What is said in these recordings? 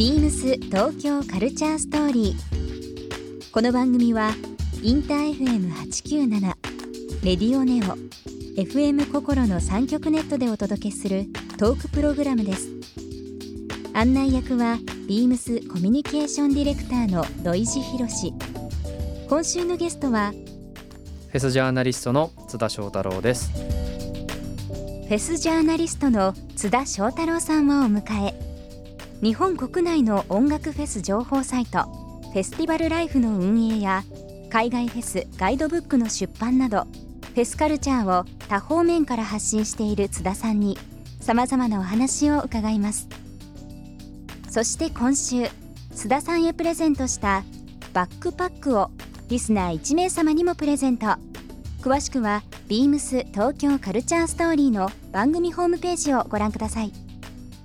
ビームス東京カルチャーストーリー。この番組はインター FM897 レディオネオ FM 心の三極ネットでお届けするトークプログラムです。案内役はビームスコミュニケーションディレクターの土井博志。今週のゲストはフェスジャーナリストの津田翔太郎ですフェスジャーナリストの津田翔太郎さんをお迎え日本国内の音楽フェス情報サイトフェスティバルライフの運営や海外フェスガイドブックの出版などフェスカルチャーを多方面から発信している津田さんにさまざまなお話を伺います。そして今週津田さんへプレゼントしたバックパックをリスナー1名様にもプレゼント。詳しくは beams 東京カルチャーストーリーの番組ホームページをご覧ください。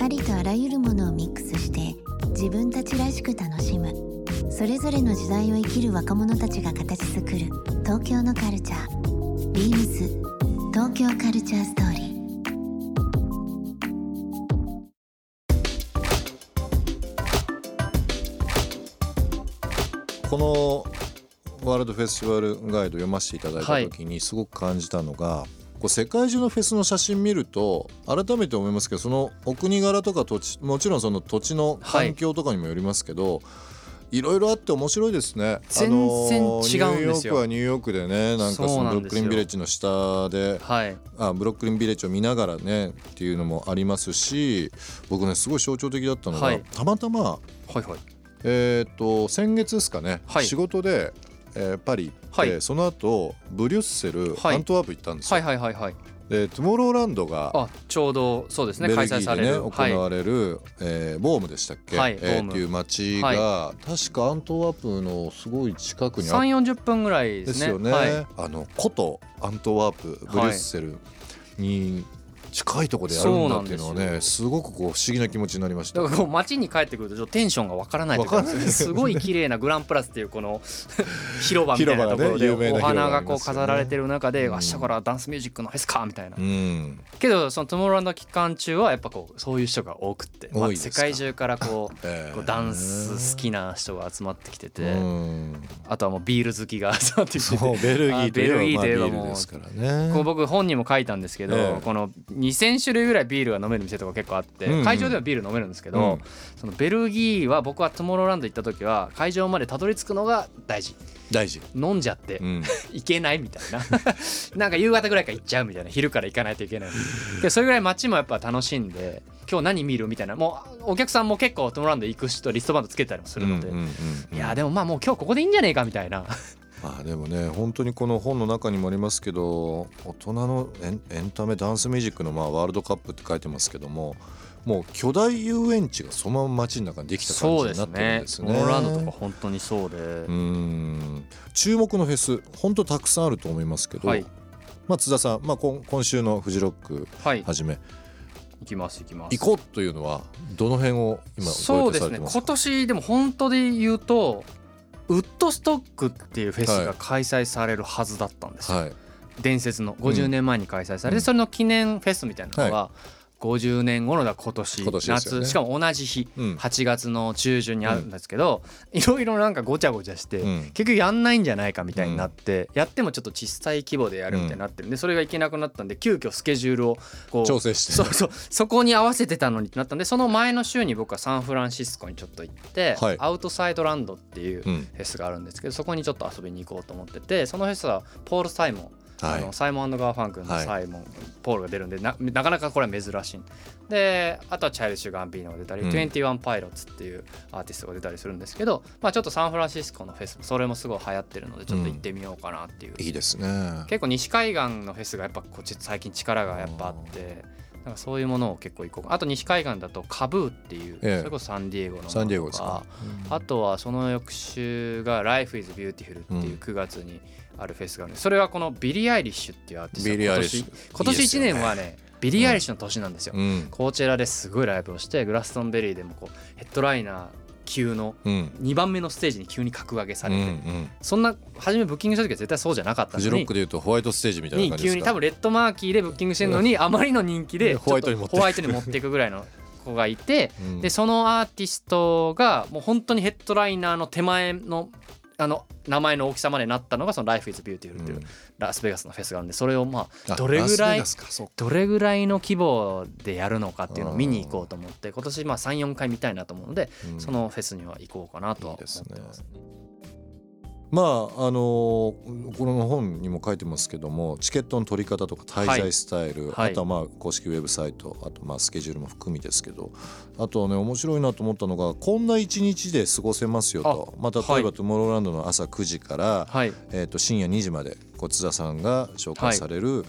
ありとあらゆるものをミックスして自分たちらしく楽しむ。それぞれの時代を生きる若者たちが形作る東京のカルチャー。beams 東京カルチャーストーリー。このワールドフェスティバルガイド読ませていただいた時にすごく感じたのが、こう世界中のフェスの写真見ると改めて思いますけどそのお国柄とか土地もちろんその土地の環境とかにもよりますけど、いろいろあって面白いですね。全然違うんですよ。ニューヨークはニューヨークでねなんかそのブロックリンビレッジの下ではい。あブロックリンビレッジを見ながらねっていうのもありますし僕ねすごい象徴的だったのが、はい。たまたまはいはい。えー、と先月ですかね、はい。仕事で、えーパリ行って、はい。その後ブリュッセル、はい。アントワープ行ったんですよ。はいはいはいはい。でトゥモローランドがあちょうどそうですね開催される。行われる、えーボームでしたっけ、はいえーっていう街が、確かアントワープのすごい近くにあっ3 4 0分ぐらいですすよね、はい、あの古都アントワープブリュッセルに近いところでやるんだっていうのはねすごくこう不思議な気持ちになりました。だからこう街に帰ってくるとちょっとテンションがわからないとかわからないす。ごい綺麗なグランプラスっていうこの 広場みたいなところでお花がこう飾られてる中でうん。明日からダンスミュージックのフェスかみたいな。うん。けどそのトゥモローランド期間中はやっぱこうそういう人が多くって、まあ世界中からこう えー。こうダンス好きな人が集まってきてて、うん。あとはもうビール好きが集まってきてて。ベルギーといえばもう僕本にも書いたんですけど、ええ。この2,000種類ぐらいビールが飲める店とか結構あって、うんうん。会場ではビール飲めるんですけど、うん。そのベルギーは僕はトゥモローランド行った時は会場までたどり着くのが大事。大事。飲んじゃってうん。行けないみたいな。なんか夕方ぐらいから行っちゃうみたいな。昼から行かないといけない。でそれぐらい街もやっぱ楽しんで今日何見るみたいな。もうお客さんも結構トゥモローランド行く人リストバンドつけたりもするので、いやでもまあもう今日ここでいいんじゃねえかみたいなまあでもね本当にこの本の中にもありますけど大人のエンタメダンスミュージックのまあワールドカップって書いてますけどももう巨大遊園地がそのまま街の中にできた感じになってるんですね。トゥモローランドとか本当にそうで、うん。注目のフェス本当たくさんあると思いますけど、はい。まあ津田さん、まあ、今今週のフジロックはい。はじめ。行きます行きます。行こうというのはどの辺を今そうですね。今年でも本当で言うとウッドストックっていうフェスが開催されるはずだったんですよ、はい。伝説の50年前に開催されて、うん。それの記念フェスみたいなのが、50年後のだ今年。今年ね。夏。しかも同じ日、うん。8月の中旬にあるんですけど、いろいろなんかごちゃごちゃして、うん。結局やんないんじゃないかみたいになって、やってもちょっと小さい規模でやるみたいになってるん。でそれがいけなくなったんで急遽スケジュールをこう調整して。そうそう。そこに合わせてたのにってなったんでその前の週に僕はサンフランシスコにちょっと行って、はい。アウトサイドランドっていううん。フェスがあるんですけどそこにちょっと遊びに行こうと思っててそのフェスはポール・サイモンはいあのサイモンガーファンクのはい。サイモン、ポールが出るんでななかなかこれは珍しいで。あとはチャイルシュ・ガンビーノが出たり、うん。21パイロッツっていうアーティストが出たりするんですけど、まあ、ちょっとサンフランシスコのフェスそれもすごい流行ってるのでちょっと行ってみようかなっていう、いいですね。結構西海岸のフェスがやっぱこっち最近力がやっぱあってなんかそういうものを結構行こうかあと西海岸だとカブーっていう、ええ。それこそサンディエゴのサンディエゴですかあとはその翌週が「Life is Beautiful」っていううん。9月にあるフェスがあるんでそれはこのビリー・アイリッシュっていうアーティスト。ビリーアイリッシュ。今年今年1年はねビリー・アイリッシュの年なんですよ、うん。コーチェラですごいライブをしてグラストンベリーでもこうヘッドライナー級のうん。2番目のステージに急に格上げされて、うんうん。そんな初めブッキングした時は絶対そうじゃなかったのに。フジロックでいうとホワイトステージみたいなに感じですか急に多分レッドマーキーでブッキングしてるのにあまりの人気ででホワイトに持っていくぐらいの子がいてうん。でそのアーティストがもう本当にヘッドライナーの手前のあの名前の大きさまでなったのがその「Life is Beautiful」っていううん。ラスベガスのフェスがあるんでそれをまああどれぐらいどれぐらいの規模でやるのかっていうのを見に行こうと思って今年まあ34回見たいなと思うのでうん。そのフェスには行こうかなとはい思ってますね。まああのーこの本にも書いてますけどもチケットの取り方とか滞在スタイル、はい。あとはまあ公式ウェブサイトあとまあスケジュールも含みですけどあとはね面白いなと思ったのがこんな一日で過ごせますよと。まあ、例えば、はい。トゥモローランドの朝9時から、はい。えー、と深夜2時までこう津田さんが紹介される、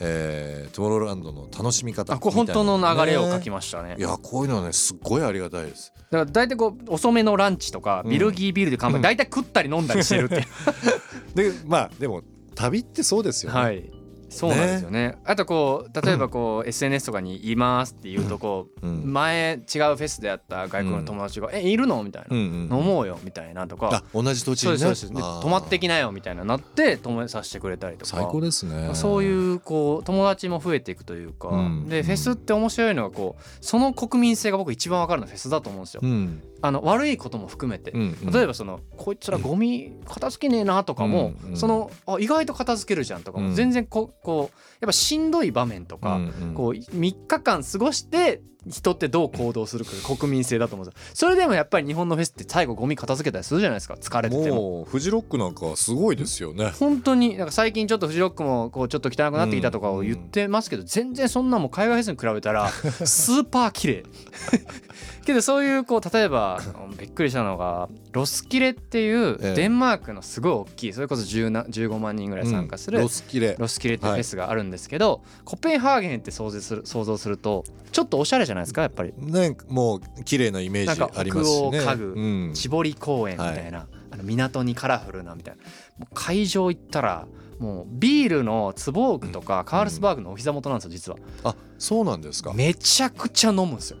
えートゥモローランドの楽しみ方あこれ本当の流れを書きまましたねい。やこういうのはねすっごいありがたいです。だから大体こう遅めのランチとかうんビルギービールで乾杯大体食ったり飲んだりしてるっていう でまあでも旅ってそうですよね。はいそうなんですよね。あとこう例えばこう SNS とかに「います」って言うとこううん。前違うフェスであった外国の友達が「えいるの?」みたいな。うん「飲もうよ」みたいなとか。あ同じ土地そうにねですそうです。で泊まってきなよみたいななって泊めさせてくれたりとか。最高ですね。そういうこう友達も増えていくというか、うん。でフェスって面白いのがこうその国民性が僕一番わかるのはフェスだと思うんですよ。うん。あの悪いことも含めて、うんうん。例えばそのこいつらゴミ片付けねえなとかも、うんうん。そのあ意外と片付けるじゃんとかも、うん。全然ここうやっぱしんどい場面とか、うんうん。こう3日間過ごして人ってどう行動するかが国民性だと思うんですよ。それでもやっぱり日本のフェスって最後ゴミ片付けたりするじゃないですか。疲れてても。もうフジロックなんかはすごいですよね。本当になんか最近ちょっとフジロックもこうちょっと汚くなってきたとかを言ってますけど、全然そんなもん海外フェスに比べたらスーパー綺麗。けどそういうこう例えばうんびっくりしたのがロスキレっていうええ。デンマークのすごい大きいそれこそ10な15万人ぐらい参加する、うんロスキレ。ロスキレっていうフェスがあるんですけど、コペンハーゲンって想像する想像するとちょっとおしゃれじゃないですかやっぱり。ねもう綺麗なイメージありますしね。北欧家具うん。絞り公園みたいな、あの港にカラフルなみたいな。会場行ったらもうビールのツボークとかカールスバーグのお膝元なんですよ実は。あそうなんですか。めちゃくちゃ飲むんですよ。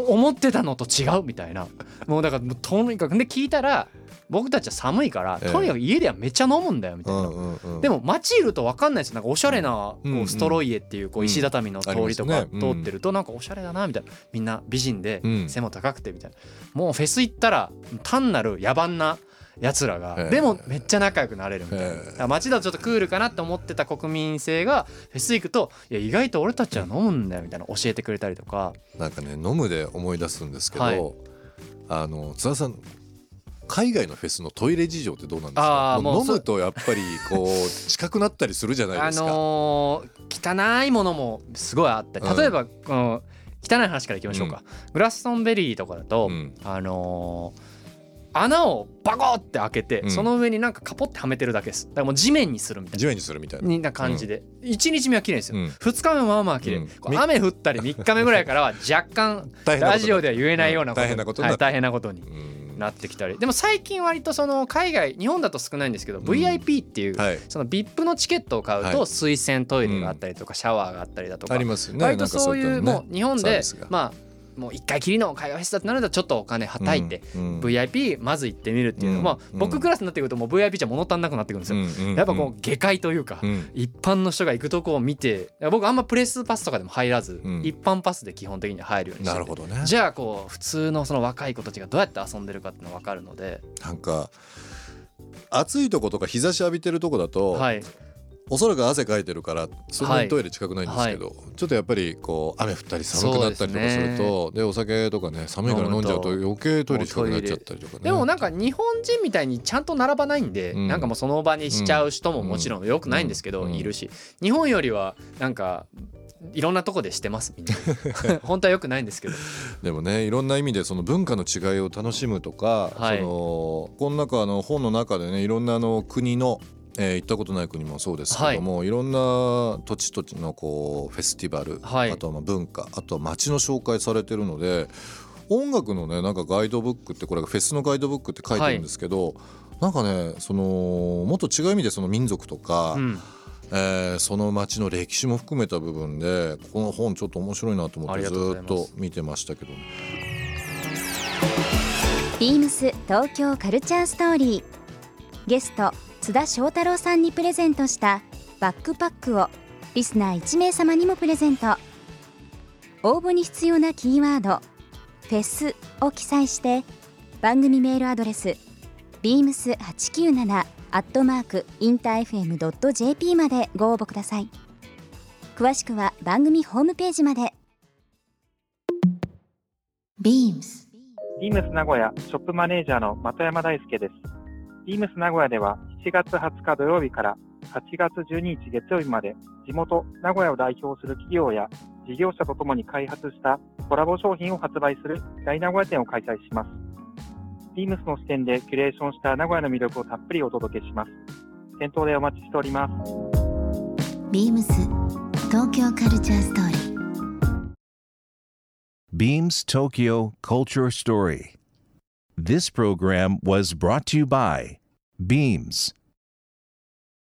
もう思ってたのと違うみたいな。もうだからとにかくで聞いたら僕たちは寒いからええ。とにかく家ではめっちゃ飲むんだよみたいな、でも街いると分かんないですよなんかおしゃれなこうストロイエっていうこう石畳の通りとか通ってるとなんかおしゃれだなみたいな。みんな美人でうん。背も高くてみたいな。もうフェス行ったら単なる野蛮なやつらがええ。でもめっちゃ仲良くなれるみたいな。街だとちょっとクールかなって思ってた国民性がフェス行くといや意外と俺たちは飲むんだよみたいな教えてくれたりとか。なんかね飲むで思い出すんですけど、はい。あの津田さん海外のフェスのトイレ事情ってどうなんですあか飲むとやっぱりこう 近くなったりするじゃないあですか、のー汚いものもすごいあってうん。例えばこの汚い話からいきましょうか、グラストンベリーとかだと、うん。あのー穴をバコって開けて、うん。その上になんかカポってはめてるだけです。だからもう地面にするみたい地面にするみたいな。なな感じで、1日目は綺麗ですよ、うん。2日目はまあまあ綺麗、うん。雨降ったり3日目ぐらいからは若干 ラジオでは言えないようなこと,、大変なことになはい、大変なことに。うんなってきたり。でも最近割とその海外日本だと少ないんですけど、ん。VIP っていう、はい。その VIP のチケットを買うはい。と水洗トイレがあったりとか、シャワーがあったりだとか。ありますよね。割とそういうもう日本でまあもう一回きりの海外フェスだってなるとちょっとお金はたいて、VIP まず行ってみるっていうのうんまあうん僕クラスになってくるともう VIP じゃ物足んなくなってくるんですよ。やっぱこう下界というか、うん。一般の人が行くとこを見て僕あんまプレスパスとかでも入らず、うん。一般パスで基本的には入るようにしてて。なるほどね。じゃあこう普通のその若い子たちがどうやって遊んでるかっていうのが分かるので、なんか暑いとことか日差し浴びてるとこだと、はい、おそらく汗かいてるからそんなはいにトイレ近くないんですけど、ちょっとやっぱりこう雨降ったり寒くなったりとかするとで,、お酒とかね寒いから飲んじゃうと余計トイレ近くなっちゃったりとかね。でもなんか日本人みたいにちゃんと並ばないんで、うん。なんかもうその場にしちゃう人ももちろんよくないんですけど、うん。いるし。日本よりはなんかいろんなとこでしてますみんな。本当はよくないんですけど。でもねいろんな意味でその文化の違いを楽しむとか、はい。そのこの中の本の中でねいろんなあの国のえー行ったことない国もそうですけども、い、ろんな土地土地のこうフェスティバル、はい。あとはまあ文化あとは街の紹介されてるので音楽のねなんかガイドブックってこれがフェスのガイドブックって書いてるんですけど、なんかねそのもっと違う意味でその民族とか、うん。えーその街の歴史も含めた部分でこの本ちょっと面白いなと思ってずーっがと見てましたけどビームス東京カルチャーストーリー。ゲスト津田翔太郎さんにプレゼントしたバックパックをリスナー1名様にもプレゼント。応募に必要なキーワード「フェス」を記載して番組メールアドレス beams897 アットマークインター FM.jp までご応募ください。詳しくは番組ホームページまで。BEAMS ビームス名古屋ショップマネージャーの的山大輔です。ビームス名古屋では7月20日土曜日から8月12日月曜日まで地元名古屋を代表する企業や事業者とともに開発したコラボ商品を発売する大名古屋店を開催します。ビームスの視点でキュレーションした名古屋の魅力をたっぷりお届けします。店頭でお待ちしております。BEAMS 東京カルチャーストーリー Beams Tokyo Culture Story. This program was brought to you by Beams.